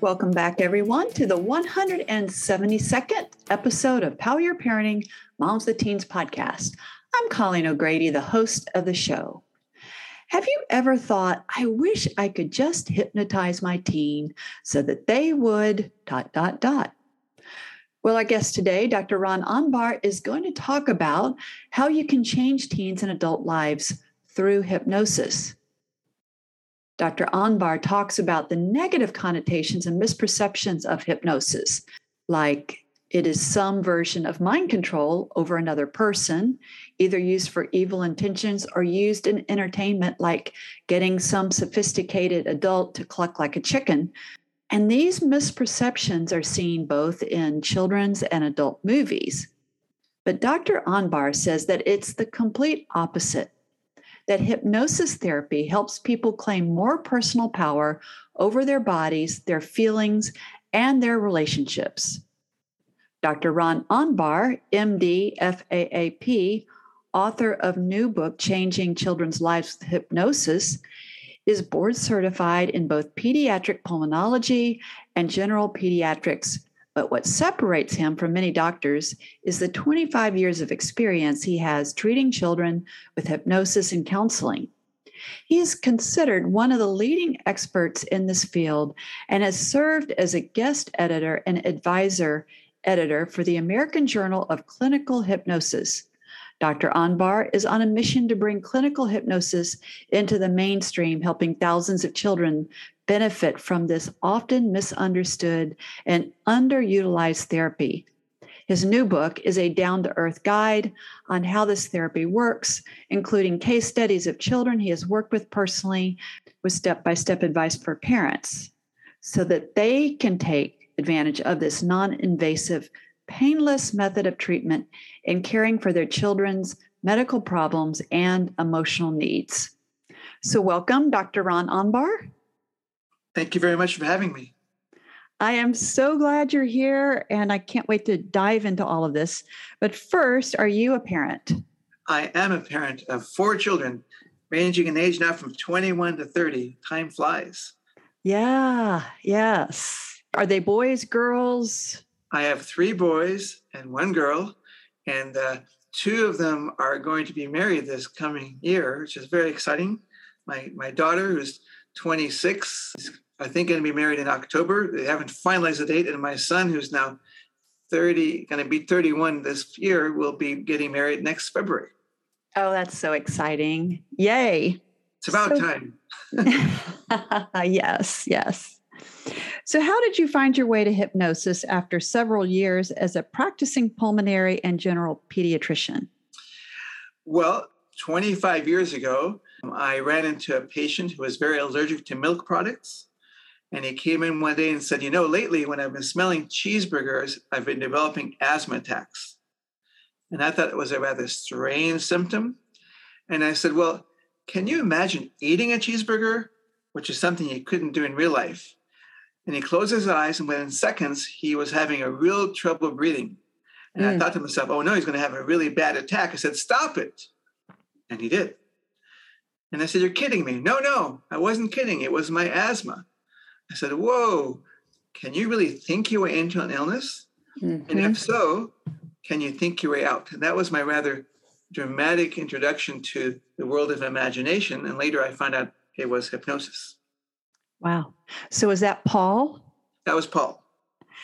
Welcome back, everyone, to the 172nd episode of Power Your Parenting Moms the Teens podcast. I'm Colleen O'Grady, the host of the show. Have you ever thought, I wish I could just hypnotize my teen so that they would dot, dot, dot? Well, our guest today, Dr. Ran Anbar, is going to talk about how you can change teens and adult lives through hypnosis. Dr. Anbar talks about the negative connotations and misperceptions of hypnosis, like it is some version of mind control over another person, either used for evil intentions or used in entertainment, like getting some sophisticated adult to cluck like a chicken. And these misperceptions are seen both in children's and adult movies. But Dr. Anbar says that it's the complete opposite that hypnosis therapy helps people claim more personal power over their bodies, their feelings, and their relationships. Dr. Ran Anbar, MD, FAAP, author of new book Changing Children's Lives with Hypnosis, is board certified in both pediatric pulmonology and general pediatrics but what separates him from many doctors is the 25 years of experience he has treating children with hypnosis and counseling. He is considered one of the leading experts in this field and has served as a guest editor and advisor editor for the American Journal of Clinical Hypnosis. Dr. Anbar is on a mission to bring clinical hypnosis into the mainstream, helping thousands of children benefit from this often misunderstood and underutilized therapy. His new book is a down to earth guide on how this therapy works, including case studies of children he has worked with personally with step by step advice for parents so that they can take advantage of this non invasive, painless method of treatment in caring for their children's medical problems and emotional needs. So, welcome, Dr. Ran Anbar. Thank you very much for having me. I am so glad you're here, and I can't wait to dive into all of this. But first, are you a parent? I am a parent of four children, ranging in age now from 21 to 30. Time flies. Yeah, yes. Are they boys, girls? I have three boys and one girl, and uh, two of them are going to be married this coming year, which is very exciting. My, my daughter, who's 26. I think going to be married in October. They haven't finalized the date. And my son, who's now 30, going to be 31 this year, will be getting married next February. Oh, that's so exciting. Yay. It's about so, time. yes, yes. So, how did you find your way to hypnosis after several years as a practicing pulmonary and general pediatrician? Well, 25 years ago, I ran into a patient who was very allergic to milk products. And he came in one day and said, You know, lately when I've been smelling cheeseburgers, I've been developing asthma attacks. And I thought it was a rather strange symptom. And I said, Well, can you imagine eating a cheeseburger which is something you couldn't do in real life. And he closed his eyes, and within seconds, he was having a real trouble breathing. And mm. I thought to myself, oh no, he's going to have a really bad attack. I said, stop it. And he did. And I said, You're kidding me. No, no, I wasn't kidding. It was my asthma. I said, Whoa, can you really think your way into an illness? Mm-hmm. And if so, can you think your way out? And that was my rather dramatic introduction to the world of imagination. And later I found out it was hypnosis. Wow. So was that Paul? That was Paul.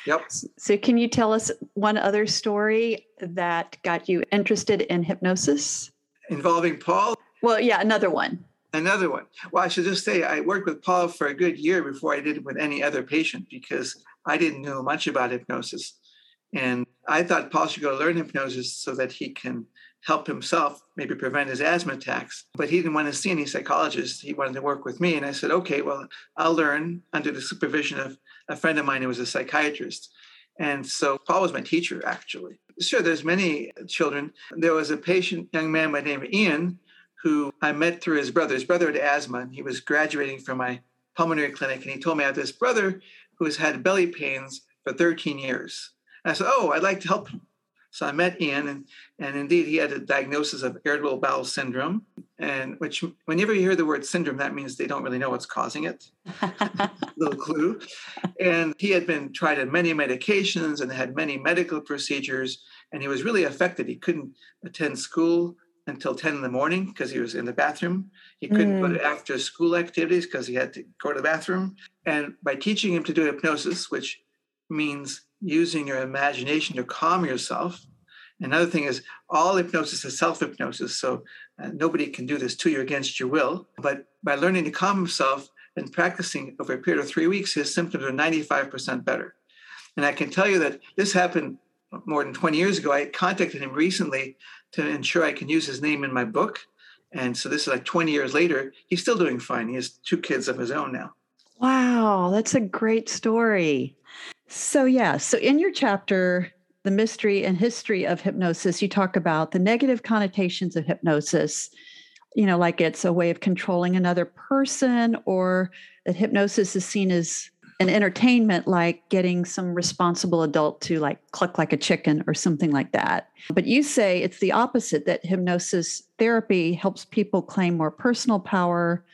Yep. So can you tell us one other story that got you interested in hypnosis? Involving Paul? Well, yeah, another one. Another one. Well, I should just say I worked with Paul for a good year before I did it with any other patient because I didn't know much about hypnosis. And I thought Paul should go learn hypnosis so that he can help himself, maybe prevent his asthma attacks. But he didn't want to see any psychologist. He wanted to work with me. And I said, okay, well, I'll learn under the supervision of a friend of mine who was a psychiatrist. And so Paul was my teacher, actually. Sure, there's many children. There was a patient, young man by name of Ian, who I met through his brother. His brother had asthma, and he was graduating from my pulmonary clinic. And he told me I have this brother who has had belly pains for 13 years. And I said, Oh, I'd like to help him. So I met Ian, and, and indeed he had a diagnosis of irritable bowel syndrome, and which whenever you hear the word syndrome, that means they don't really know what's causing it. Little clue. And he had been tried at many medications and had many medical procedures, and he was really affected. He couldn't attend school until 10 in the morning because he was in the bathroom. He couldn't mm. go to after school activities because he had to go to the bathroom. And by teaching him to do hypnosis, which means using your imagination to calm yourself. Another thing is all hypnosis is self hypnosis. So uh, nobody can do this to you against your will. But by learning to calm himself and practicing over a period of three weeks, his symptoms are 95% better. And I can tell you that this happened more than 20 years ago. I contacted him recently to ensure I can use his name in my book. And so this is like 20 years later. He's still doing fine. He has two kids of his own now. Wow, that's a great story. So, yeah, so in your chapter, The Mystery and History of Hypnosis, you talk about the negative connotations of hypnosis, you know, like it's a way of controlling another person, or that hypnosis is seen as an entertainment like getting some responsible adult to like cluck like a chicken or something like that. But you say it's the opposite that hypnosis therapy helps people claim more personal power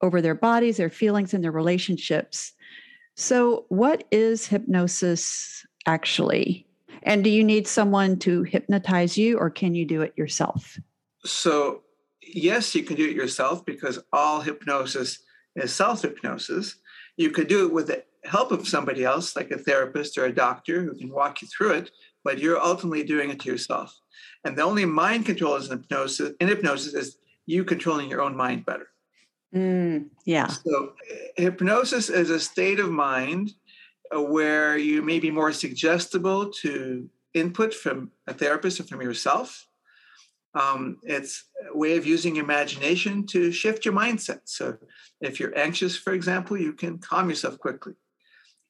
over their bodies, their feelings, and their relationships. So, what is hypnosis actually? And do you need someone to hypnotize you or can you do it yourself? So, yes, you can do it yourself because all hypnosis is self hypnosis. You could do it with the help of somebody else, like a therapist or a doctor who can walk you through it, but you're ultimately doing it to yourself. And the only mind control is in hypnosis, in hypnosis is you controlling your own mind better. Mm, yeah. So, hypnosis is a state of mind uh, where you may be more suggestible to input from a therapist or from yourself. Um, it's a way of using imagination to shift your mindset. So, if you're anxious, for example, you can calm yourself quickly.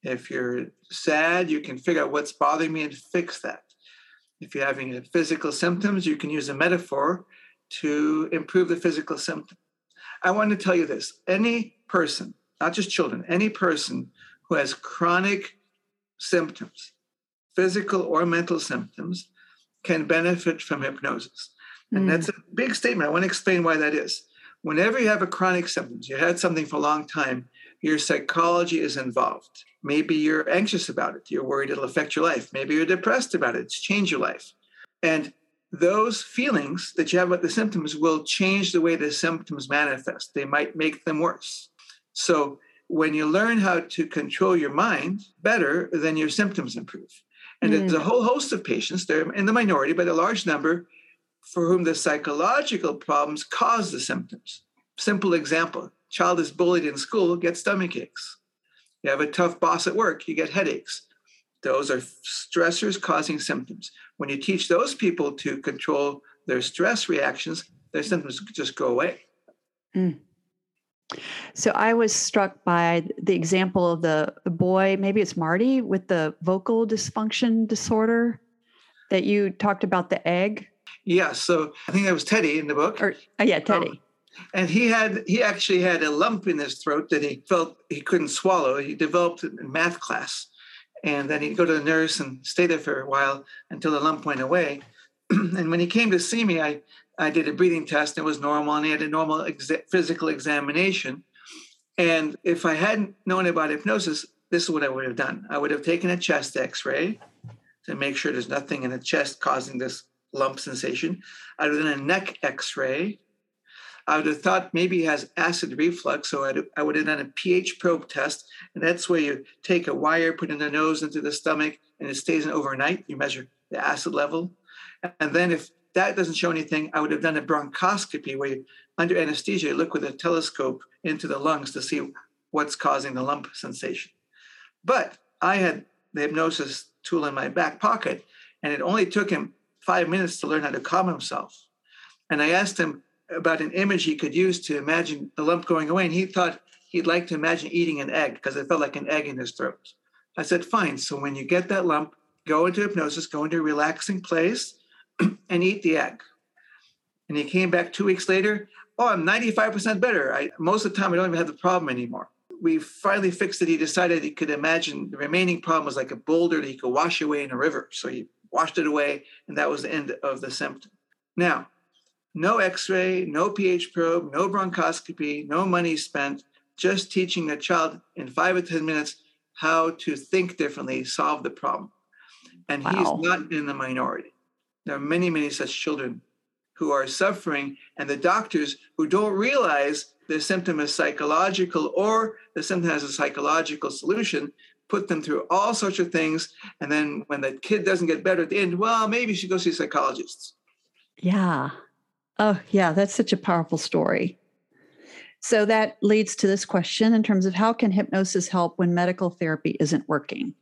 If you're sad, you can figure out what's bothering me and fix that. If you're having physical symptoms, you can use a metaphor to improve the physical symptom. I want to tell you this any person, not just children, any person who has chronic symptoms, physical or mental symptoms, can benefit from hypnosis. And mm. that's a big statement. I want to explain why that is. Whenever you have a chronic symptoms, you had something for a long time, your psychology is involved. Maybe you're anxious about it. You're worried it'll affect your life. Maybe you're depressed about it. It's changed your life. And those feelings that you have about the symptoms will change the way the symptoms manifest. They might make them worse. So when you learn how to control your mind better, then your symptoms improve. And mm. there's a whole host of patients, they're in the minority, but a large number for whom the psychological problems cause the symptoms. Simple example child is bullied in school, get stomach aches. You have a tough boss at work, you get headaches. Those are stressors causing symptoms. When you teach those people to control their stress reactions, their symptoms just go away. Mm. So I was struck by the example of the, the boy, maybe it's Marty, with the vocal dysfunction disorder that you talked about the egg. Yeah, so I think that was Teddy in the book. Or, uh, yeah, Teddy. Um, And he had he actually had a lump in his throat that he felt he couldn't swallow. He developed it in math class. And then he'd go to the nurse and stay there for a while until the lump went away. and when he came to see me, I, I did a breathing test and it was normal, and he had a normal exa- physical examination. And if I hadn't known about hypnosis, this is what I would have done. I would have taken a chest x ray to make sure there's nothing in the chest causing this lump sensation. I would have done a neck x ray. I would have thought maybe he has acid reflux, so I'd, I would have done a pH probe test, and that's where you take a wire, put in the nose into the stomach, and it stays in overnight. You measure the acid level, and then if that doesn't show anything, I would have done a bronchoscopy where you, under anesthesia, you look with a telescope into the lungs to see what's causing the lump sensation. But I had the hypnosis tool in my back pocket, and it only took him five minutes to learn how to calm himself. And I asked him about an image he could use to imagine the lump going away, and he thought he'd like to imagine eating an egg because it felt like an egg in his throat. I said, fine. So when you get that lump, go into hypnosis, go into a relaxing place, and eat the egg. And he came back two weeks later. Oh, I'm 95% better. I, most of the time, I don't even have the problem anymore. We finally fixed it. He decided he could imagine the remaining problem was like a boulder that he could wash away in a river. So he washed it away, and that was the end of the symptom. Now, no x ray, no pH probe, no bronchoscopy, no money spent, just teaching a child in five or 10 minutes how to think differently, solve the problem. And wow. he's not in the minority. There are many, many such children who are suffering, and the doctors who don't realize the symptom is psychological or the symptom has a psychological solution put them through all sorts of things. And then when the kid doesn't get better at the end, well, maybe you should go see psychologists. Yeah. Oh, yeah. That's such a powerful story. So that leads to this question in terms of how can hypnosis help when medical therapy isn't working?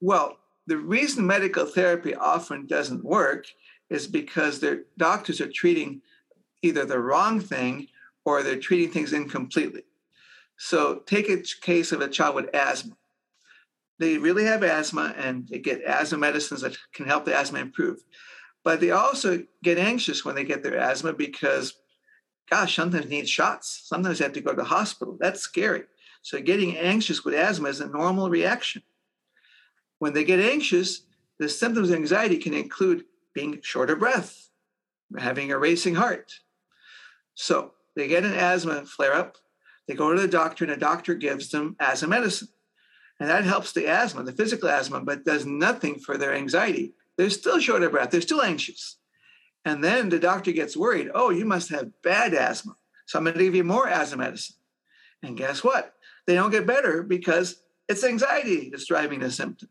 Well, the reason medical therapy often doesn't work is because their doctors are treating either the wrong thing or they're treating things incompletely. So take a case of a child with asthma. They really have asthma and they get asthma medicines that can help the asthma improve. But they also get anxious when they get their asthma because, gosh, sometimes need shots. Sometimes they have to go to the hospital. That's scary. So getting anxious with asthma is a normal reaction. When they get anxious, the symptoms of anxiety can include being short of breath, having a racing heart. So they get an asthma flare up, they go to the doctor, and the doctor gives them asthma medicine. And that helps the asthma, the physical asthma, but does nothing for their anxiety. They're still short of breath, they're still anxious. And then the doctor gets worried oh, you must have bad asthma. So I'm going to give you more asthma medicine. And guess what? They don't get better because it's anxiety that's driving the symptom.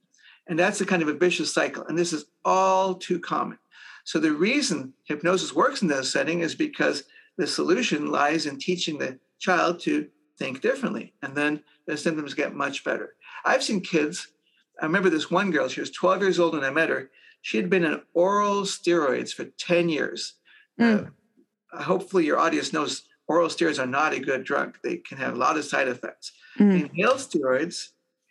And that's a kind of a vicious cycle. And this is all too common. So the reason hypnosis works in this setting is because the solution lies in teaching the child to think differently. And then the symptoms get much better. I've seen kids. I remember this one girl, she was 12 years old when I met her. She had been on oral steroids for 10 years. Mm. Uh, hopefully, your audience knows oral steroids are not a good drug. They can have a lot of side effects. Mm. Inhaled steroids,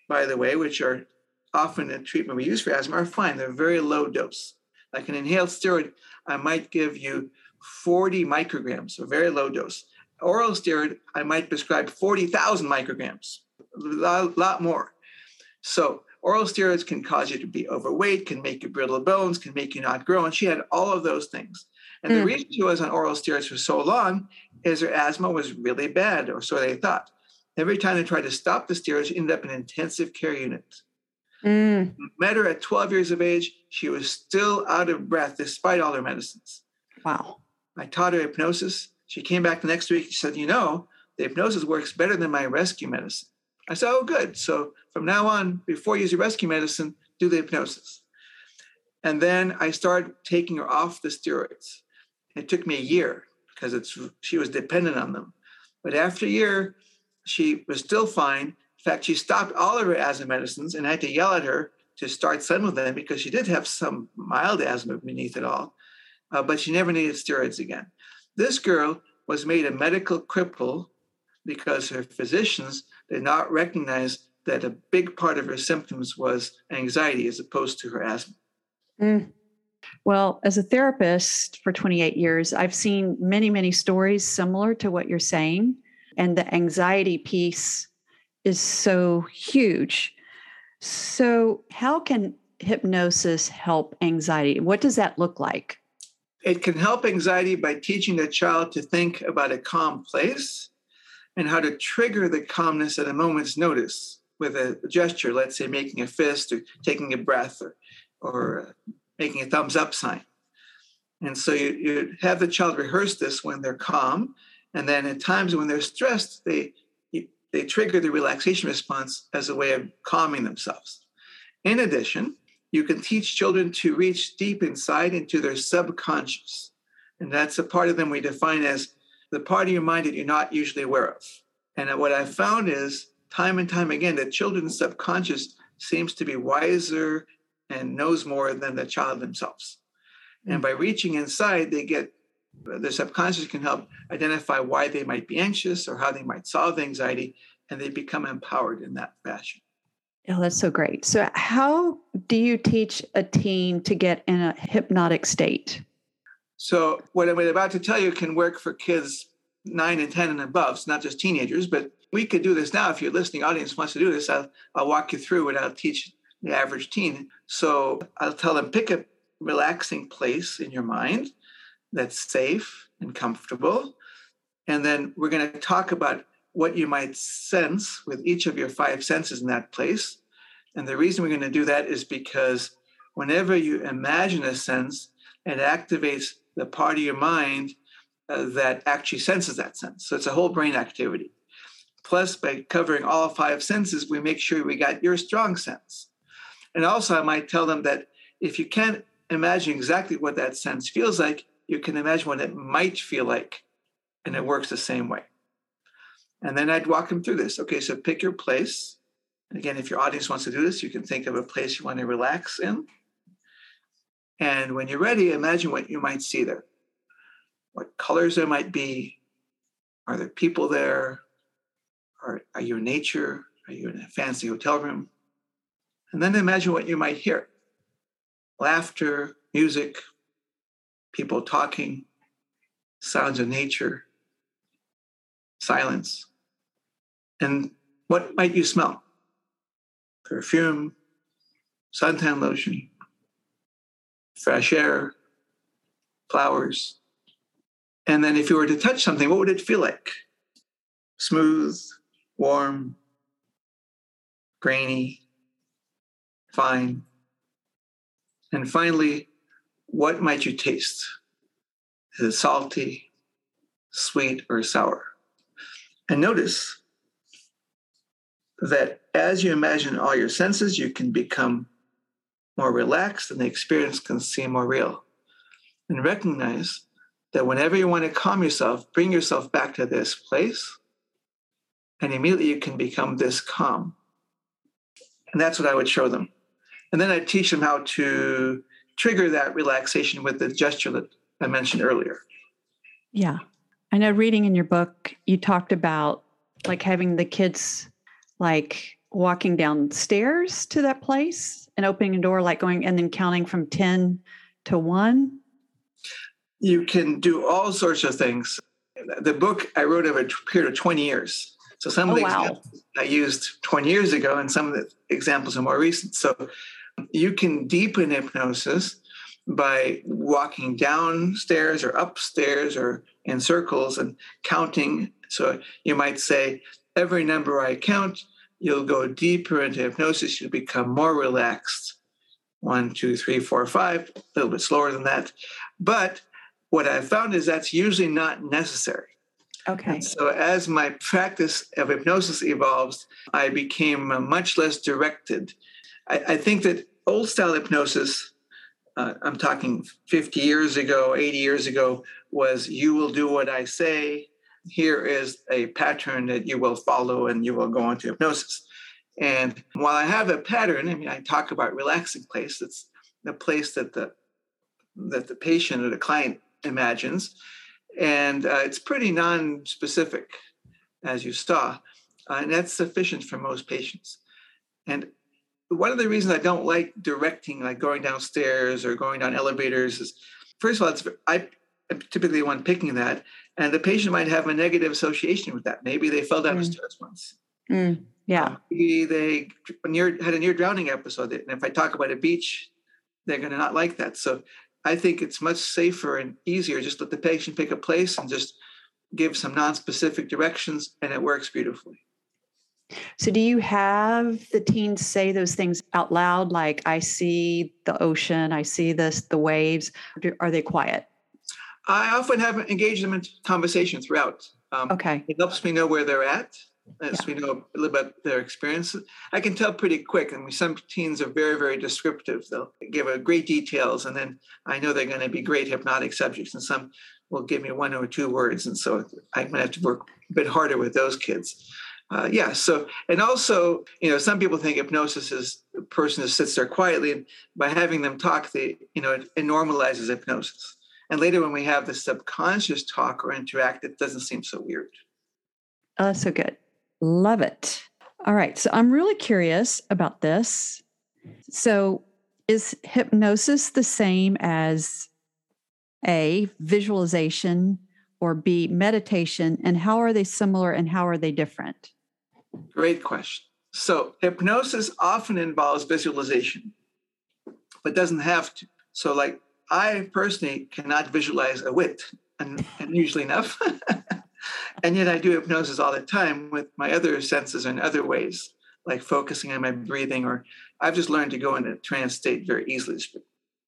by the way, which are often a treatment we use for asthma are fine. They're very low dose. Like an inhaled steroid, I might give you 40 micrograms, a very low dose. Oral steroid, I might prescribe 40,000 micrograms, a lot, lot more. So oral steroids can cause you to be overweight, can make you brittle bones, can make you not grow. And she had all of those things. And mm. the hmm. reason she was on oral steroids for so long is her asthma was really bad, or so they thought. Every time they tried to stop the steroids, she ended up in intensive care units. Mm. Met her at 12 years of age. She was still out of breath despite all her medicines. Wow. I taught her hypnosis. She came back the next week. She said, You know, the hypnosis works better than my rescue medicine. I said, Oh, good. So from now on, before your rescue medicine, do the hypnosis. And then I started taking her off the steroids. It took me a year because it's she was dependent on them. But after a year, she was still fine. In fact, she stopped all of her asthma medicines and I had to yell at her to start some of them because she did have some mild asthma beneath it all, uh, but she never needed steroids again. This girl was made a medical cripple because her physicians did not recognize that a big part of her symptoms was anxiety as opposed to her asthma. Mm. Well, as a therapist for 28 years, I've seen many, many stories similar to what you're saying. And the anxiety piece is so huge. So, how can hypnosis help anxiety? What does that look like? It can help anxiety by teaching a child to think about a calm place and how to trigger the calmness at a moment's notice with a gesture, let's say making a fist or taking a breath or, or uh, making a thumbs up sign. And so you, you have the child rehearse this when they're calm. And then at times when they're stressed, they, they trigger the relaxation response as a way of calming themselves. In addition, you can teach children to reach deep inside into their subconscious. And that's a part of them we define as the part of your mind that you're not usually aware of. And what I've found is time and time again that children's subconscious seems to be wiser and knows more than the child themselves. And hmm. by reaching inside, they get the subconscious can help identify why they might be anxious or how they might solve anxiety, and they become empowered in that fashion. Oh, that's so great. So, how do you teach a teen to get in a hypnotic state? So, what I'm about to tell you can work for kids nine and 10 and above. It's not just teenagers, but we could do this now. If your listening audience wants to do this, I'll, I'll walk you through what I'll teach the average teen. So, I'll tell them pick a relaxing place in your mind that's safe and comfortable. And then we're going to talk about what you might sense with each of your five senses in that place. And the reason we're going to do that is because whenever you imagine a sense, it activates the part of your mind Uh, that actually senses that sense. So it's a whole brain activity. Plus, by covering all five senses, we make sure we got your strong sense. And also, I might tell them that if you can't imagine exactly what that sense feels like, you can imagine what it might feel like. And it works the same way. And then I'd walk them through this. Okay, so pick your place. And again, if your audience wants to do this, you can think of a place you want to relax in. And when you're ready, imagine what you might see there. What colors there might be. Are there people there? Are, are you in nature? Are you in a fancy hotel room? And then imagine what you might hear laughter, music, people talking, sounds of nature, silence. And what might you smell? Perfume, suntan lotion, fresh air, flowers. And then if you were to touch something, what would it feel like? Smooth, warm, grainy, fine. And finally, what might you taste? Is it salty, sweet, or sour? And notice that as you imagine all your senses, you can become more relaxed and the experience can seem more real. And recognize that whenever you want to calm yourself, bring yourself back to this place, and immediately you can become this calm. And that's what I would show them. And then I'd teach them how to trigger that relaxation with the gesture that I mentioned earlier. Yeah. I know reading in your book, you talked about like having the kids like walking downstairs to that place and opening a door, like going and then counting from 10 to 1? You can do all sorts of things. The book I wrote over a period of 20 years. So some of oh, the wow. examples I used 20 years ago, and some of the examples are more recent. So you can deepen hypnosis by walking downstairs or upstairs or in circles and counting. So you might say, every number I count, you'll go deeper into hypnosis, you'll become more relaxed. One, two, three, four, five, a little bit slower than that. But what I've found is that's usually not necessary. Okay. And so as my practice of hypnosis evolves, I became much less directed. I, I think that old style hypnosis, uh, I'm talking 50 years ago, 80 years ago, was you will do what I say, here is a pattern that you will follow and you will go into hypnosis. And while I have a pattern, I mean, I talk about relaxing place. It's the place that the that the patient or the client imagines, and uh, it's pretty non-specific, as you saw, uh, and that's sufficient for most patients. And one of the reasons I don't like directing, like going downstairs or going down elevators, is first of all, it's I am typically the one picking that, and the patient might have a negative association with that. Maybe they fell down Mm. the stairs once. Mm, yeah. Maybe they near had a near drowning episode, and if I talk about a beach, they're going to not like that. So I think it's much safer and easier just let the patient pick a place and just give some non-specific directions, and it works beautifully. So, do you have the teens say those things out loud, like "I see the ocean, I see this, the waves"? Do- Are they quiet? I often have engaged them in conversation throughout. Um, Okay. It helps me know where they're at. As we know a little bit about their experience, I can tell pretty quick. I mean, some teens are very, very descriptive. They'll give a great details, and then I know they're going to be great hypnotic subjects. And some will give me one or two words, and so I'm going to have to work a bit harder with those kids. Uh, yeah. So, and also, you know, some people think hypnosis is a person who sits there quietly, and by having them talk, they, you know, it, it normalizes hypnosis. And later, when we have the subconscious talk or interact, it doesn't seem so weird. Oh, that's so good. Love it. All right. So, I'm really curious about this. So, is hypnosis the same as A, visualization, or B, meditation? And how are they similar and how are they different? Great question. So, hypnosis often involves visualization, but doesn't have to. So, like, I personally cannot visualize a wit, and, and usually enough. and yet, I do hypnosis all the time with my other senses and other ways, like focusing on my breathing, or I've just learned to go into a trance state very easily,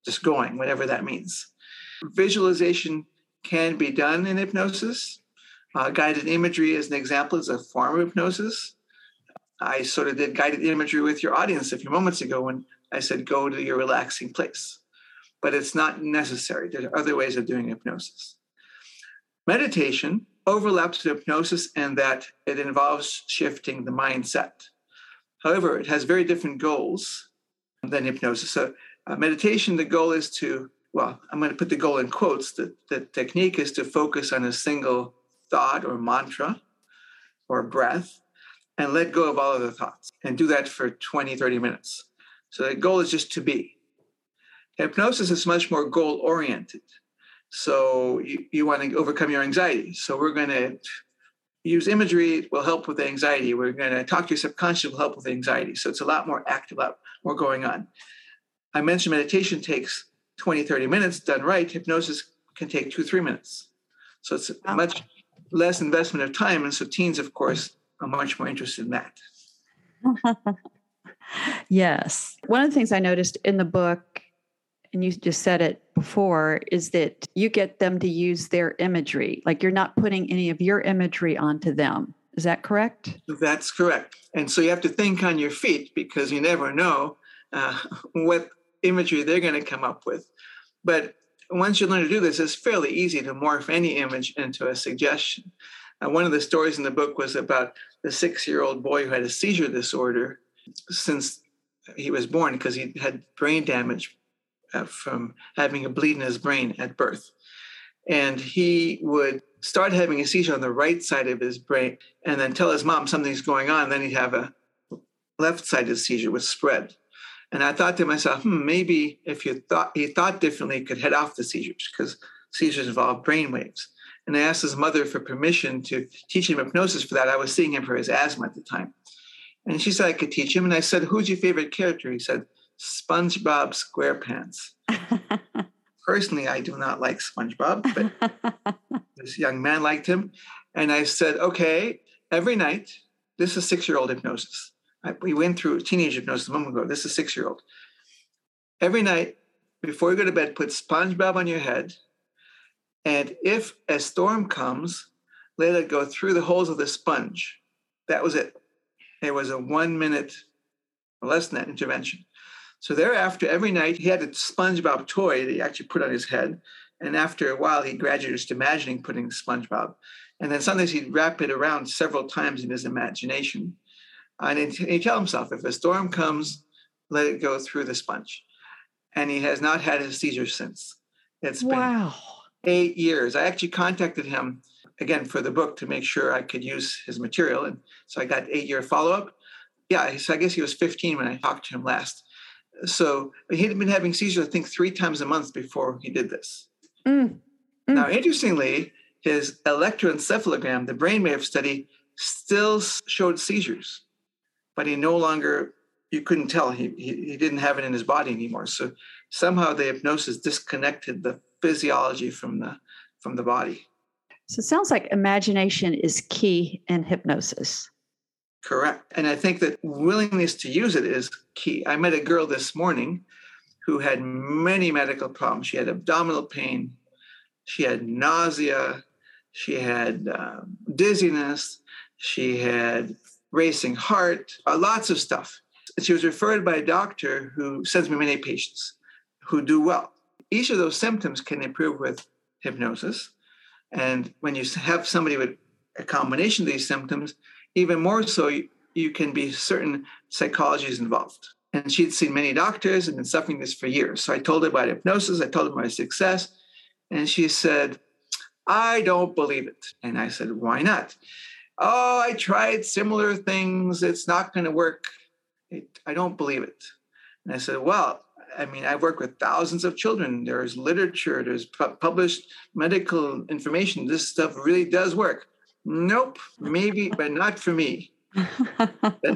just- going, whatever that means. Visualization can be done in hypnosis. Uh, guided imagery, as an example, is a form of hypnosis. I sort of did guided imagery with your audience a few moments ago when I said go to your relaxing place. But it's not necessary. There are other ways of doing hypnosis. Meditation overlaps with hypnosis in that it involves shifting the mindset. However, it has very different goals than hypnosis. So, uh, meditation, the goal is to, well, I'm going to put the goal in quotes. The, the technique is to focus on a single thought or mantra or breath and let go of all other thoughts and do that for 20, 30 minutes. So the goal is just to be. Hypnosis is much more goal oriented. So you, you want to overcome your anxiety. So we're going to use imagery it will help with the anxiety. We're going to talk to your subconscious will help with the anxiety. So it's a lot more active, a lot more going on. I mentioned meditation takes 20, 30 minutes done right. Hypnosis can take two, three minutes. So it's much less investment of time. And so teens, of course, are much more interested in that. Yes. One of the things I noticed in the book, and you just said it before, is that you get them to use their imagery. Like you're not putting any of your imagery onto them. Is that correct? That's correct. And so you have to think on your feet because you never know uh, what imagery they're going to come up with. But once you learn to do this, it's fairly easy to morph any image into a suggestion. Uh, one of the stories in the book was about the six year old boy who had a seizure disorder since he was born because he had brain damage from having a bleed in his brain at birth. And he would start having a seizure on the right side of his brain and then tell his mom something's going on. Then he'd have a left sided seizure would spread. And I thought to myself, hmm, maybe if you thought he thought differently, he could head off the seizures because seizures involve brain waves. And I asked his mother for permission to teach him hypnosis for that. I was seeing him for his asthma at the time. And she said I could teach him. And I said, Who's your favorite character? He said, SpongeBob SquarePants. Personally, I do not like SpongeBob, but this young man liked him. And I said, Okay, every night, this is six year old hypnosis. I, we went through teenage hypnosis a moment ago. This is six year old. Every night, before you go to bed, put SpongeBob on your head. And if a storm comes, let it go through the holes of the sponge. That was it. It was a one minute less than that intervention. So thereafter, every night he had a SpongeBob toy that he actually put on his head. And after a while, he graduated just imagining putting SpongeBob. And then sometimes he'd wrap it around several times in his imagination. And he'd, he'd tell himself, if a storm comes, let it go through the sponge. And he has not had a seizure since. It's been eight years. I actually contacted him again for the book to make sure I could use his material. And so I got eight year follow up. Yeah, so I guess he was 15 when I talked to him last. So he'd been having seizures, I think, three times a month before he did this. Mm. Mm. Now, interestingly, his electroencephalogram, the brainwave study, still showed seizures, but he no longer, you couldn't tell, he, he, he didn't have it in his body anymore. So somehow the hypnosis disconnected the physiology from the from the body. So it sounds like imagination is key in hypnosis. Correct. And I think that willingness to use it is key. I met a girl this morning who had many medical problems. She had abdominal pain, she had nausea, she had uh, dizziness, she had racing heart, uh, lots of stuff. And she was referred by a doctor who sends me many patients who do well. Each of those symptoms can improve with hypnosis. And when you have somebody with a combination of these symptoms, even more so, you, can be certain psychology is involved. And she'd seen many doctors and been suffering this for years. So I told her about hypnosis, I told her my success, and she said, I don't believe it. And I said, Why not? Oh, I tried similar things. It's not going to work. It, I don't believe it. And I said, Well, I mean, I've worked with thousands of children. There's literature, there's pu- published medical information. This stuff really does work. Nope, maybe, but not for me.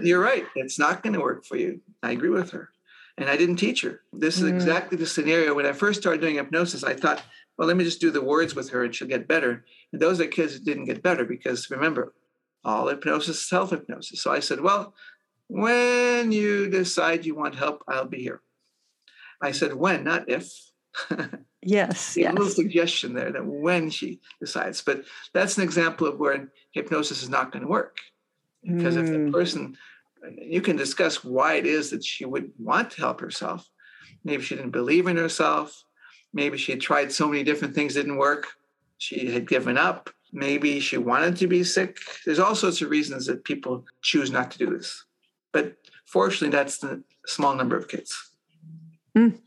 you're right. It's not going to work for you. I agree with her. And I didn't teach her. This is mm. exactly the scenario. When I first started doing hypnosis, I thought, well, let me just do the words with her and she'll get better. And those are kids that didn't get better because remember, all hypnosis is self hypnosis. So I said, well, when you decide you want help, I'll be here. I said when, not if. yes. a yes. little suggestion there that when she decides. But that's an example of where hypnosis is not going to work. Because mm. if the hmm. person, you can discuss why it is that she would want to help herself. Maybe she didn't believe in herself. Maybe she had tried so many different things, didn't work. She had given up. Maybe she wanted to be sick. There's all sorts of reasons that people choose not to do this. But fortunately, that's the small number of kids. Mm.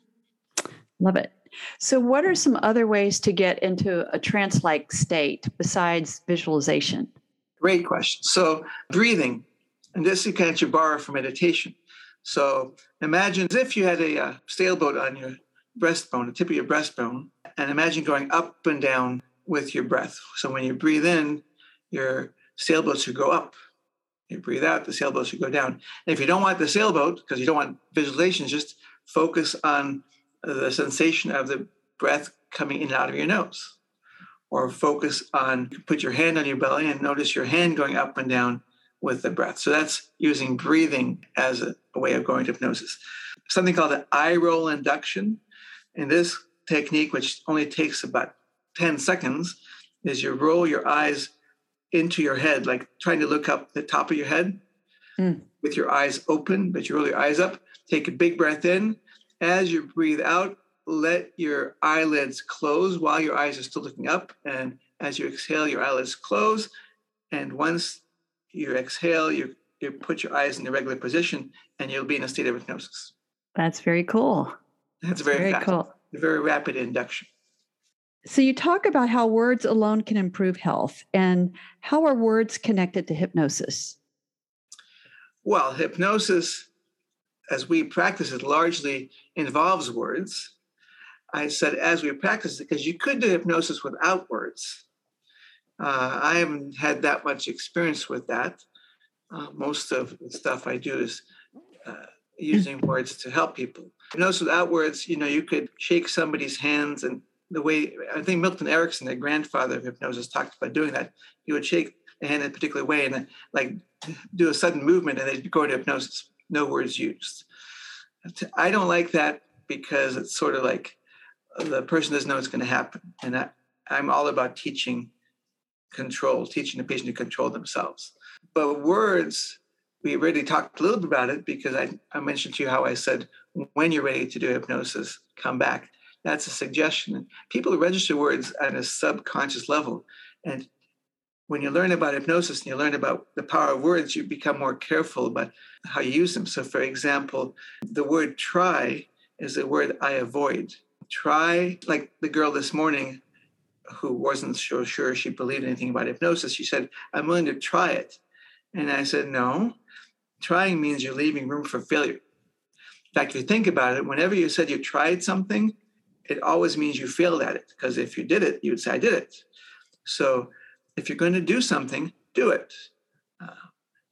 Love it. So, what are some other ways to get into a trance like state besides visualization? Great question. So, breathing, and this you can you borrow from meditation. So, imagine if you had a uh, sailboat on your breastbone, the tip of your breastbone, and imagine going up and down with your breath. So, when you breathe in, your sailboat should go up. You breathe out, the sailboat should go down. And if you don't want the sailboat, because you don't want visualization, just focus on the sensation of the breath coming in and out of your nose. Or focus on, put your hand on your belly and notice your hand going up and down with the breath. So that's using breathing as a, a way of going to hypnosis. Something called an eye roll induction. In this technique, which only takes about 10 seconds, is you roll your eyes into your head, like trying to look up the top of your head mm. with your eyes open, but you roll your eyes up Take a big breath in. As you breathe out, let your eyelids close while your eyes are still looking up. And as you exhale, your eyelids close. And once you exhale, you, you put your eyes in the regular position and you'll be in a state of hypnosis. That's very cool. That's very, very fast, cool. Very rapid induction. So you talk about how words alone can improve health and how are words connected to hypnosis? Well, hypnosis as we practice it largely involves words. I said as we practice it because you could do hypnosis without words. Uh, I haven't had that much experience with that. Uh, most of the stuff I do is uh, using words to help people. Hypnosis without words, you know, you could shake somebody's hands and the way I think Milton Erickson, the grandfather of hypnosis, talked about doing that. He would shake the hand in a particular way and then, like do a sudden movement and they'd go into hypnosis no words used. I don't like that because it's sort of like the person doesn't know what's going to happen. And I, I'm all about teaching control, teaching the patient to control themselves. But words, we already talked a little bit about it because I, I mentioned to you how I said, when you're ready to do hypnosis, come back. That's a suggestion. People register words at a subconscious level. And when you learn about hypnosis and you learn about the power of words, you become more careful about how you use them. So, for example, the word try is a word I avoid. Try, like the girl this morning who wasn't so sure she believed anything about hypnosis, she said, I'm willing to try it. And I said, No, trying means you're leaving room for failure. In fact, if you think about it, whenever you said you tried something, it always means you failed at it. Because if you did it, you would say, I did it. So if you're going to do something, do it. Uh,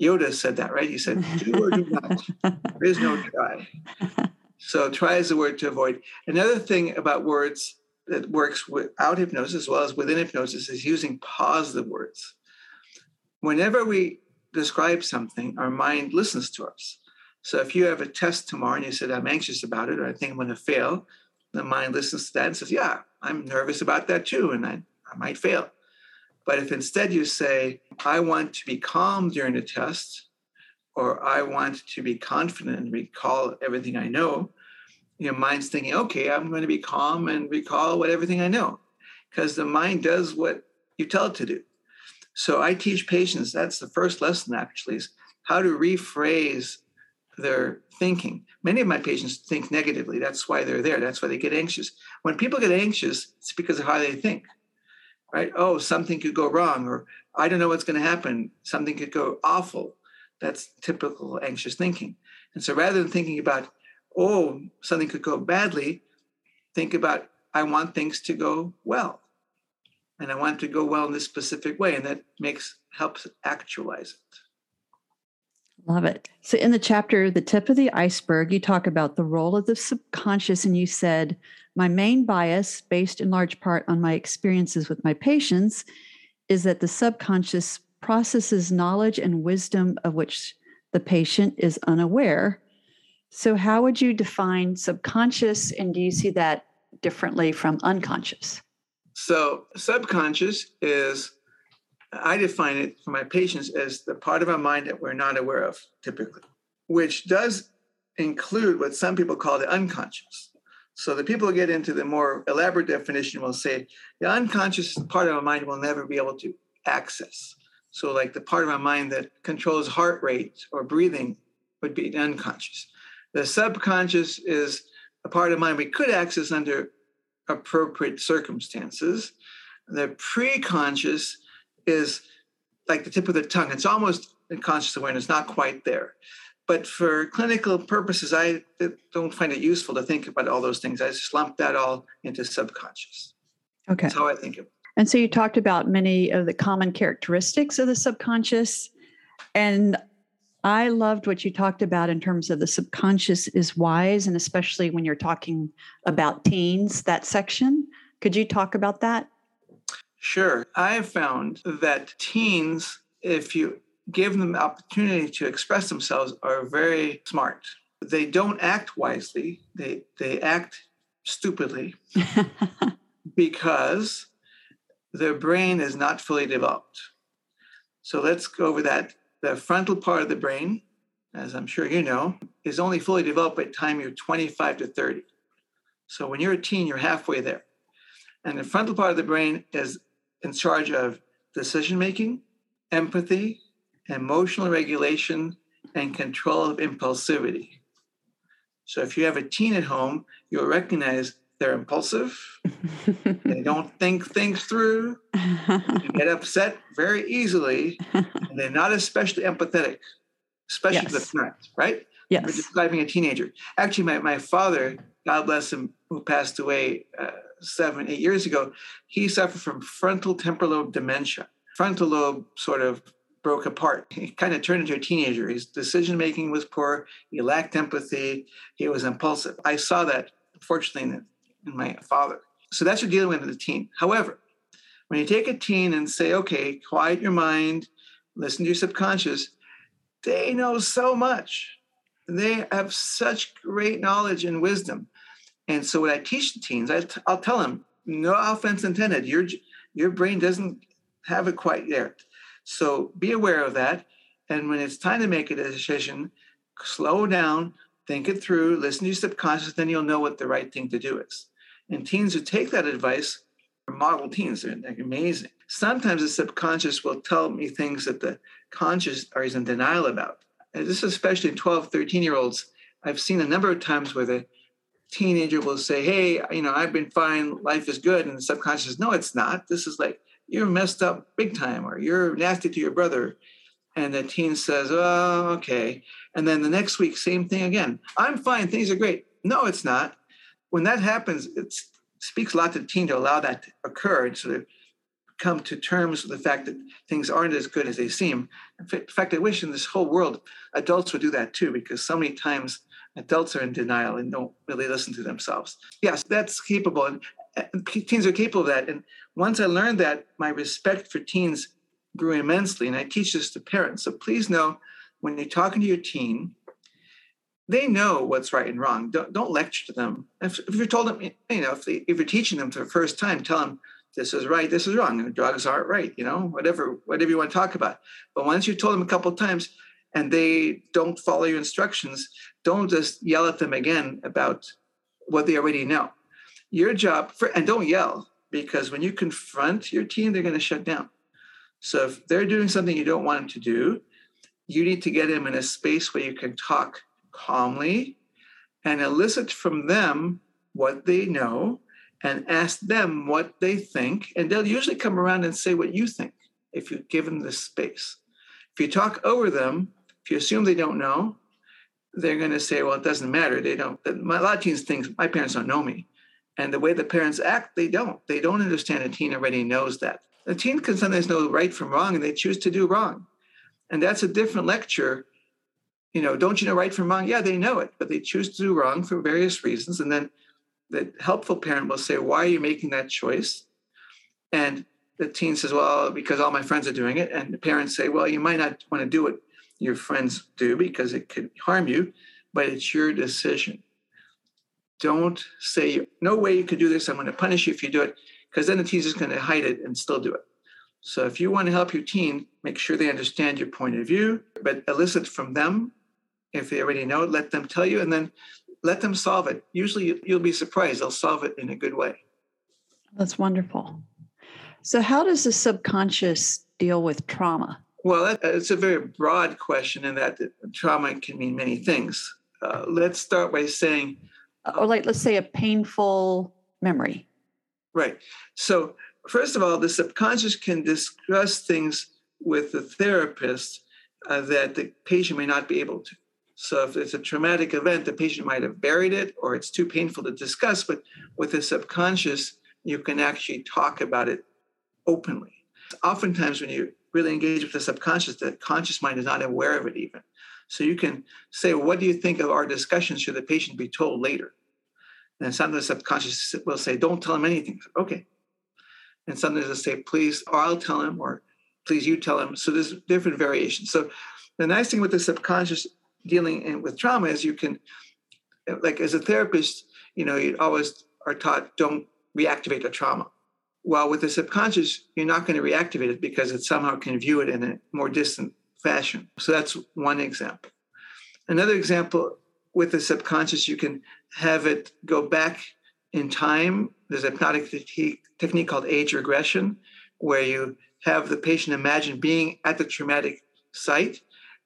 Yoda said that, right? He said, do or do not. there is no try. So try is the word to avoid. Another thing about words that works without hypnosis as well as within hypnosis is using positive words. Whenever we describe something, our mind listens to us. So if you have a test tomorrow and you said, I'm anxious about it, or I think I'm going to fail, the mind listens to that and says, Yeah, I'm nervous about that too, and I, I might fail. But if instead you say, I want to be calm during the test, or I want to be confident and recall everything I know, your mind's thinking, okay, I'm going to be calm and recall what everything I know. Because the mind does what you tell it to do. So I teach patients, that's the first lesson actually, is how to rephrase their thinking. Many of my patients think negatively. That's why they're there. That's why they get anxious. When people get anxious, it's because of how they think right? Oh, something could go wrong, or I don't know what's going to happen. Something could go awful. That's typical anxious thinking. And so rather than thinking about, oh, something could go badly, think about, I want things to go well. And I want to go well in this specific way. And that makes helps actualize it. Love it. So, in the chapter, The Tip of the Iceberg, you talk about the role of the subconscious, and you said, My main bias, based in large part on my experiences with my patients, is that the subconscious processes knowledge and wisdom of which the patient is unaware. So, how would you define subconscious, and do you see that differently from unconscious? So, subconscious is I define it for my patients as the part of our mind that we're not aware of typically, which does include what some people call the unconscious. So the people who get into the more elaborate definition will say the unconscious part of our mind will never be able to access. So, like the part of our mind that controls heart rate or breathing would be unconscious. The subconscious is a part of mind we could access under appropriate circumstances. The preconscious is like the tip of the tongue. It's almost in conscious awareness, not quite there. But for clinical purposes, I don't find it useful to think about all those things. I just lump that all into subconscious. Okay. That's how I think of it. And so you talked about many of the common characteristics of the subconscious. And I loved what you talked about in terms of the subconscious is wise, and especially when you're talking about teens, that section. Could you talk about that? Sure. I have found that teens, if you give them the opportunity to express themselves, are very smart. They don't act wisely, they, they act stupidly because their brain is not fully developed. So let's go over that. The frontal part of the brain, as I'm sure you know, is only fully developed by the time you're 25 to 30. So when you're a teen, you're halfway there. And the frontal part of the brain is in charge of decision making, empathy, emotional regulation, and control of impulsivity. So if you have a teen at home, you'll recognize they're impulsive, they don't think things through, they get upset very easily, and they're not especially empathetic, especially yes. to the parents, right? Yes. We're describing a teenager. Actually, my, my father, God bless him, who passed away uh, seven, eight years ago, he suffered from frontal temporal lobe dementia. Frontal lobe sort of broke apart. He kind of turned into a teenager. His decision making was poor. He lacked empathy. He was impulsive. I saw that, unfortunately, in, my father. So that's what dealing with a teen. However, when you take a teen and say, okay, quiet your mind, listen to your subconscious, they know so much. They have such great knowledge and wisdom. And so when I teach the teens, I t- I'll tell them, no offense intended. Your your brain doesn't have it quite yet. So be aware of that. And when it's time to make a decision, slow down, think it through, listen to your subconscious, then you'll know what the right thing to do is. And teens who take that advice are model teens. They're, amazing. Sometimes the subconscious will tell me things that the conscious are in denial about. And this is especially in 12, 13 year olds. I've seen a number of times where the teenager will say, Hey, you know, I've been fine, life is good. And the subconscious, no, it's not. This is like, you're messed up big time, or you're nasty to your brother. And the teen says, Oh, okay. And then the next week, same thing again. I'm fine. Things are great. No, it's not. When that happens, it speaks a lot to the teen to allow that to occur and sort of come to terms with the fact that things aren't as good as they seem. In fact, I wish in this whole world adults would do that too, because so many times adults are in denial and don't really listen to themselves. Yes, that's capable, and, and teens are capable of that. And once I learned that, my respect for teens grew immensely. And I teach this to parents. So please know when you're talking to your teen, they know what's right and wrong. Don't, don't lecture to them. If, if you're told them, you know, if, they, if you're teaching them for the first time, tell them this is right, this is wrong. Drugs aren't right, you know, whatever, whatever you want to talk about. But once you've told them a couple times and they don't follow your instructions, don't just yell at them again about what they already know. Your job, for, and don't yell because when you confront your team, they're going to shut down. So if they're doing something you don't want them to do, you need to get them in a space where you can talk calmly and elicit from them what they know and ask them what they think. And they'll usually come around and say what you think if you give them the space. If you talk over them, if you assume they don't know, they're going to say, well, it doesn't matter. They don't. A lot of teens think my parents don't know me. And the way the parents act, they don't. They don't understand a teen already knows that. A teen can sometimes know right from wrong and they choose to do wrong. And that's a different lecture. You know, don't you know right from wrong? Yeah, they know it, but they choose to do wrong for various reasons. And then the helpful parent will say, Why are you making that choice? And the teen says, Well, because all my friends are doing it. And the parents say, Well, you might not want to do what your friends do because it could harm you, but it's your decision. Don't say, No way you could do this. I'm going to punish you if you do it, because then the just going to hide it and still do it. So if you want to help your teen, make sure they understand your point of view, but elicit from them if they already know it, let them tell you, and then let them solve it. Usually you'll be surprised, they'll solve it in a good way. That's wonderful. So, how does the subconscious deal with trauma? Well, it's a very broad question, in that trauma can mean many things. Uh, let's start by saying, uh, or like, let's say a painful memory. Right. So, first of all, the subconscious can discuss things with the therapist uh, that the patient may not be able to. So if it's a traumatic event, the patient might have buried it or it's too painful to discuss. But with the subconscious, you can actually talk about it openly. Oftentimes, when you really engage with the subconscious, the conscious mind is not aware of it even. So you can say, What do you think of our discussion? Should the patient be told later? And sometimes the subconscious will say, Don't tell him anything. Okay. And sometimes they'll say, Please, or I'll tell him, or please you tell him. So there's different variations. So the nice thing with the subconscious dealing with trauma is you can, like as a therapist, you know, you always are taught don't reactivate the trauma. While with the subconscious, you're not going to reactivate it because it somehow can view it in a more distant fashion. So that's one example. Another example with the subconscious, you can have it go back in time. There's a hypnotic technique called age regression, where you have the patient imagine being at the traumatic site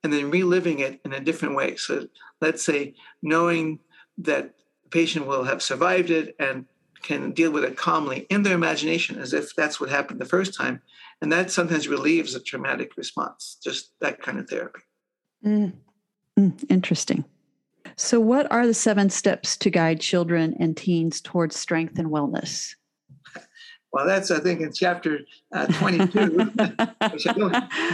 and then reliving it in a different way. So let's say knowing that the patient will have survived it and can deal with it calmly in their imagination as if that's what happened the first time. And that sometimes relieves a traumatic response, just that kind of therapy. Mm. Mm, interesting. So, what are the seven steps to guide children and teens towards strength and wellness? Well, that's I think in chapter uh, 22.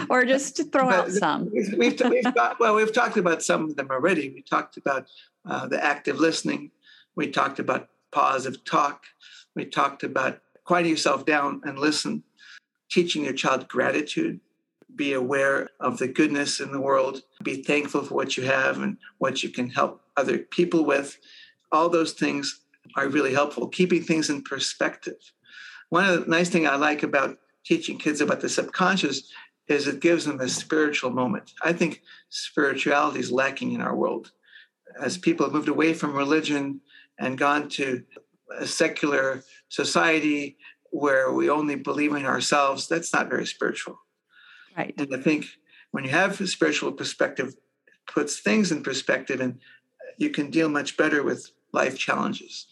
or just to throw out some. We've, we've, we've got, well, we've talked about some of them already. We talked about uh, the active listening. We talked about positive talk. We talked about quieting yourself down and listen. Teaching your child gratitude. Be aware of the goodness in the world. Be thankful for what you have and what you can help other people with. All those things are really helpful. Keeping things in perspective one of the nice thing I like about teaching kids about the subconscious is it gives them a spiritual moment. I think spirituality is lacking in our world. As people have moved away from religion and gone to a secular society where we only believe in ourselves, that's not very spiritual. Right. And I think when you have a spiritual perspective, it puts things in perspective and you can deal much better with life challenges.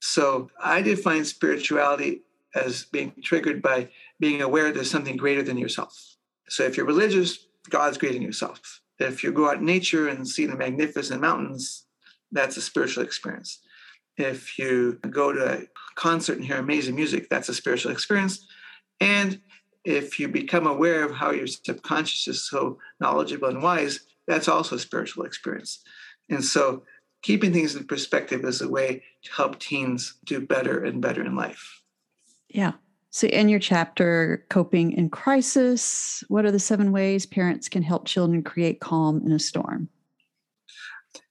So I define spirituality as being triggered by being aware there's something greater than yourself. So if you're religious, God's greeting yourself. If you go out in nature and see the magnificent mountains, that's a spiritual experience. If you go to a concert and hear amazing music, that's a spiritual experience. And if you become aware of how your subconscious is so knowledgeable and wise, that's also a spiritual experience. And so keeping things in perspective is a way to help teens do better and better in life. Yeah. So, in your chapter, Coping in Crisis, what are the seven ways parents can help children create calm in a storm?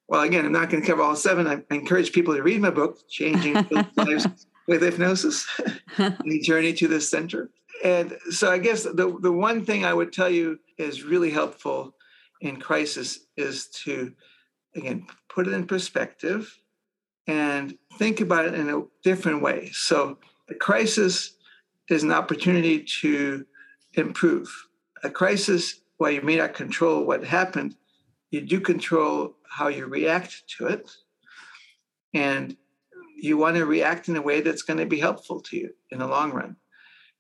Well, again, I'm not going to cover all seven. I encourage people to read my book, Changing Lives with Hypnosis The Journey to the Center. And so, I guess the, the one thing I would tell you is really helpful in crisis is to, again, put it in perspective and think about it in a different way. So, a crisis is an opportunity to improve. A crisis, while you may not control what happened, you do control how you react to it. And you want to react in a way that's going to be helpful to you in the long run.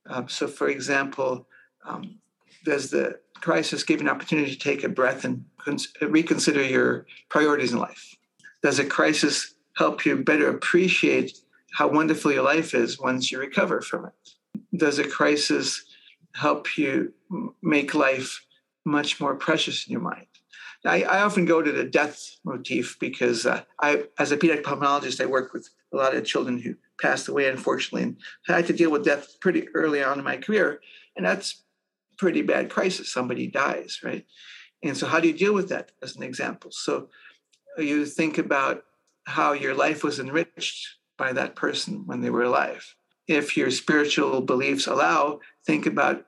Um, so, for example, um, does the crisis give you an opportunity to take a breath and cons- reconsider your priorities in life? Does a crisis help you better appreciate how wonderful your life is once you recover from it? Does a crisis help you make life much more precious in your mind? I, I often go to the death motif because uh, I, as a pediatric pulmonologist, I work with a lot of children who passed away, unfortunately, and I had to deal with death pretty early on in my career. And that's pretty bad crisis. Somebody dies, right? And so, how do you deal with that as an example? So, you think about how your life was enriched by that person when they were alive. If your spiritual beliefs allow, think about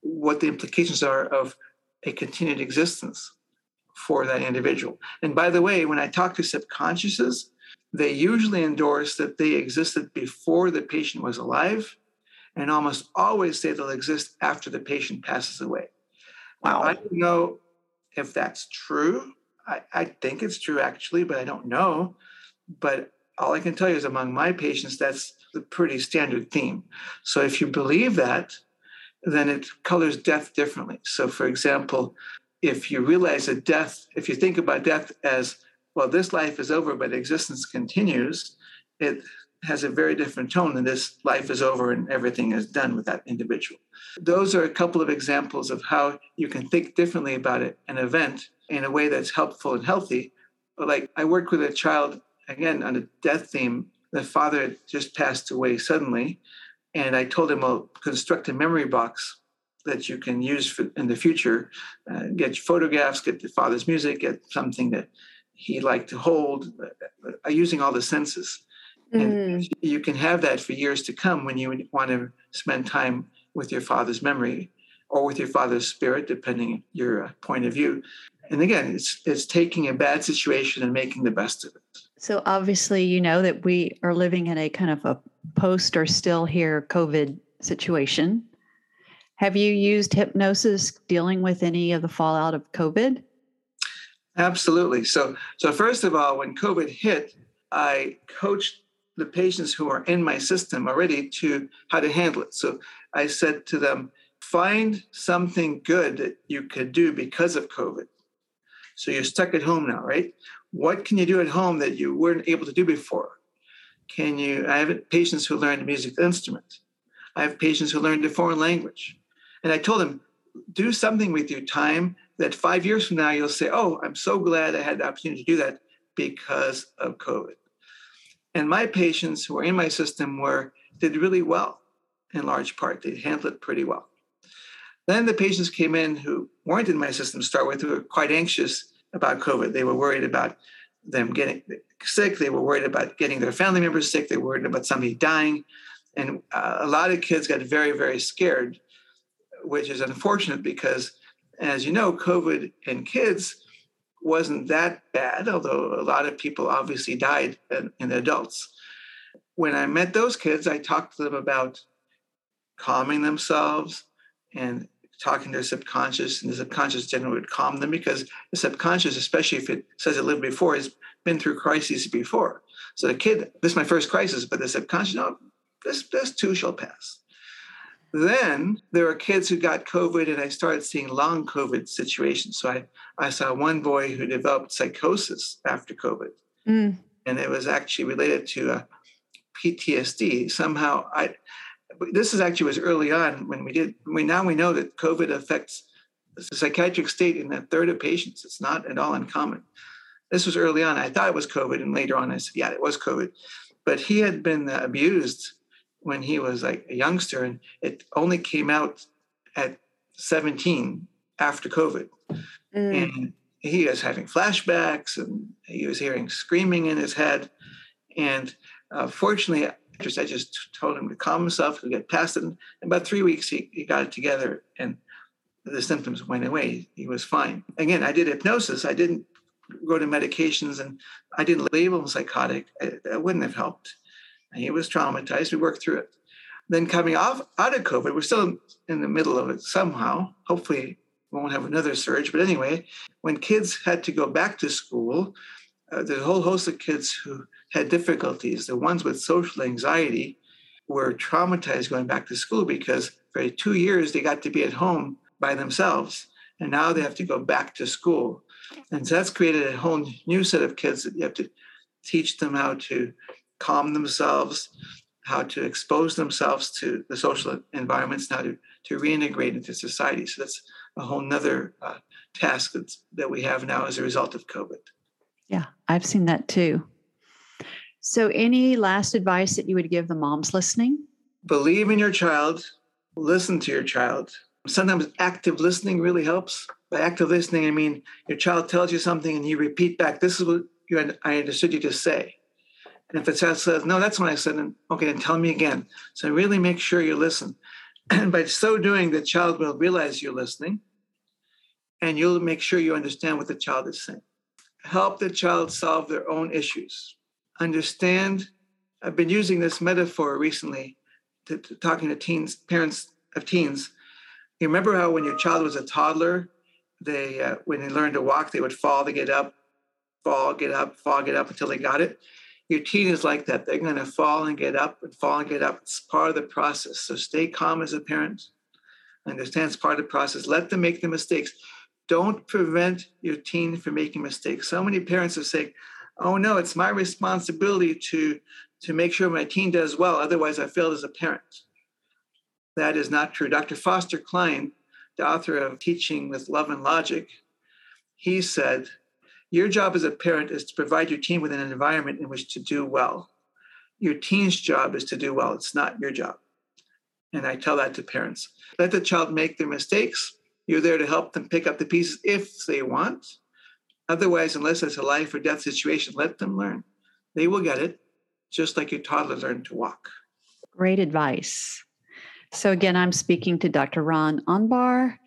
what the implications are of a continued existence for that individual. And by the way, when I talk to subconsciouses, they usually endorse that they existed before the patient was alive and almost always say they'll exist after the patient passes away. Wow. I don't know if that's true. I, I think it's true actually, but I don't know. But all I can tell you is among my patients, that's the pretty standard theme. So if you believe that, then it colors death differently. So, for example, if you realize that death, if you think about death as, well, this life is over, but existence continues, it has a very different tone than this life is over and everything is done with that individual. Those are a couple of examples of how you can think differently about it, an event in a way that's helpful and healthy. But like I worked with a child again on a death theme. The father just passed away suddenly, and I told him, "Well, construct a memory box that you can use for, in the future. Uh, get photographs, get the father's music, get something that he liked to hold, uh, uh using all the senses." And mm. you can have that for years to come when you want to spend time with your father's memory or with your father's spirit, depending your uh, point of view. And again, it's it's taking a bad situation and making the best of it. So obviously, you know that we are living in a kind of a post or still here COVID situation. Have you used hypnosis dealing with any of the fallout of COVID? Absolutely. So, so first of all, when COVID hit, I coached the patients who are in my system already to how to handle it. So I said to them, find something good that you could do because of COVID. So you're stuck at home now, right? What can you do at home that you weren't able to do before? Can you? I have patients who learned a music instrument. I have patients who learned a foreign language. And I told them, do something with your time that five years from now you'll say, oh, I'm so glad I had the opportunity to do that because of COVID. And my patients who were in my system were did really well in large part. They handled it pretty well. Then the patients came in who weren't in my system to start with, who were quite anxious about COVID. They were worried about them getting sick. They were worried about getting their family members sick. They were worried about somebody dying. And uh, a lot of kids got very, very scared, which is unfortunate because, as you know, COVID in kids wasn't that bad, although a lot of people obviously died in, in adults. When I met those kids, I talked to them about calming themselves and talking to their subconscious, and the subconscious generally would calm them because the subconscious, especially if it says it lived before, has been through crises before. So the kid, this is my first crisis, but the subconscious, no, this, this too shall pass. Then there were kids who got COVID, and I started seeing long COVID situations. So I, I saw one boy who developed psychosis after COVID, mm. and it was actually related to uh, PTSD. Somehow, I this is actually was early on when we did. We now we know that COVID affects the psychiatric state in a third of patients. It's not at all uncommon. This was early on. I thought it was COVID, and later on I said, yeah, it was COVID. But he had been abused when he was like a youngster, and it only came out at 17 after COVID. Mm. And he was having flashbacks and he was hearing screaming in his head. And uh, fortunately, I just told him to calm himself, to get past it. In about three weeks, he, he got it together and the symptoms went away. He was fine. Again, I did hypnosis. I didn't go to medications and I didn't label him psychotic. That wouldn't have helped. He was traumatized. We worked through it. Then coming off out of COVID, we're still in the middle of it somehow. Hopefully, we won't have another surge. But anyway, when kids had to go back to school, uh, there's a whole host of kids who had difficulties. The ones with social anxiety were traumatized going back to school because for two years they got to be at home by themselves. And now they have to go back to school. And so that's created a whole new set of kids that you have to teach them how to calm themselves, how to expose themselves to the social environments, how to, to reintegrate into society. So that's a whole nother uh, task that's, that we have now as a result of COVID. Yeah, I've seen that too. So, any last advice that you would give the moms listening? Believe in your child, listen to your child. Sometimes active listening really helps. By active listening, I mean your child tells you something and you repeat back, This is what you, I understood you to say. And if the child says, no, that's what I said, then okay, then tell me again. So really make sure you listen. And by so doing, the child will realize you're listening and you'll make sure you understand what the child is saying. Help the child solve their own issues. Understand, I've been using this metaphor recently to, to talking to teens, parents of teens. You remember how when your child was a toddler, they uh, when they learned to walk, they would fall to get up, fall, get up, fall, get up until they got it your teen is like that. They're going to fall and get up and fall and get up. It's part of the process. So stay calm as a parent. Understand it's part of the process. Let them make the mistakes. Don't prevent your teen from making mistakes. So many parents are saying, oh no, it's my responsibility to, to make sure my teen does well. Otherwise, I failed as a parent. That is not true. Dr. Foster Cline, the author of Teaching with Love and Logic, he said, your job as a parent is to provide your teen with an environment in which to do well. Your teen's job is to do well. It's not your job. And I tell that to parents. Let the child make their mistakes. You're there to help them pick up the pieces if they want. Otherwise, unless it's a life or death situation, let them learn. They will get it, just like your toddler learned to walk. Great advice. So, again, I'm speaking to Dr. Ran Anbar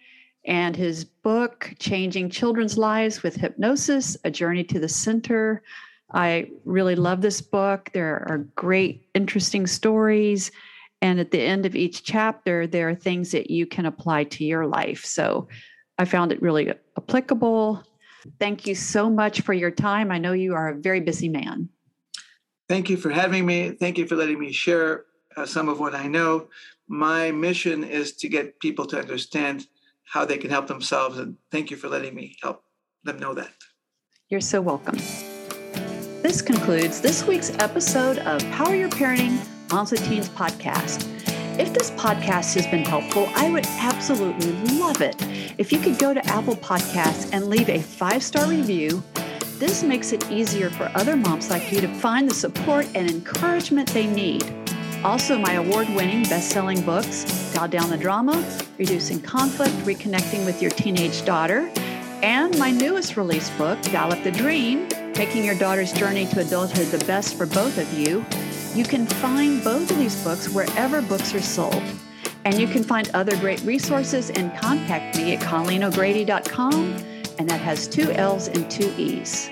and his book, Changing Children's Lives with Hypnosis A Journey to the Center. I really love this book. There are great, interesting stories. And at the end of each chapter, there are things that you can apply to your life. So I found it really applicable. Thank you so much for your time. I know you are a very busy man. Thank you for having me. Thank you for letting me share uh, some of what I know. My mission is to get people to understand how they can help themselves. And thank you for letting me help them know that. You're so welcome. This concludes this week's episode of Power Your Parenting with Teens podcast. If this podcast has been helpful, I would absolutely love it if you could go to Apple Podcasts and leave a five star review. This makes it easier for other moms like you to find the support and encouragement they need. Also, my award winning best selling books, Dial Down the Drama, Reducing Conflict, Reconnecting with Your Teenage Daughter, and my newest release book, Dial Up the Dream, Taking Your Daughter's Journey to Adulthood the Best for Both of You. You can find both of these books wherever books are sold. And you can find other great resources and contact me at ColleenO'Grady.com, and that has two L's and two E's.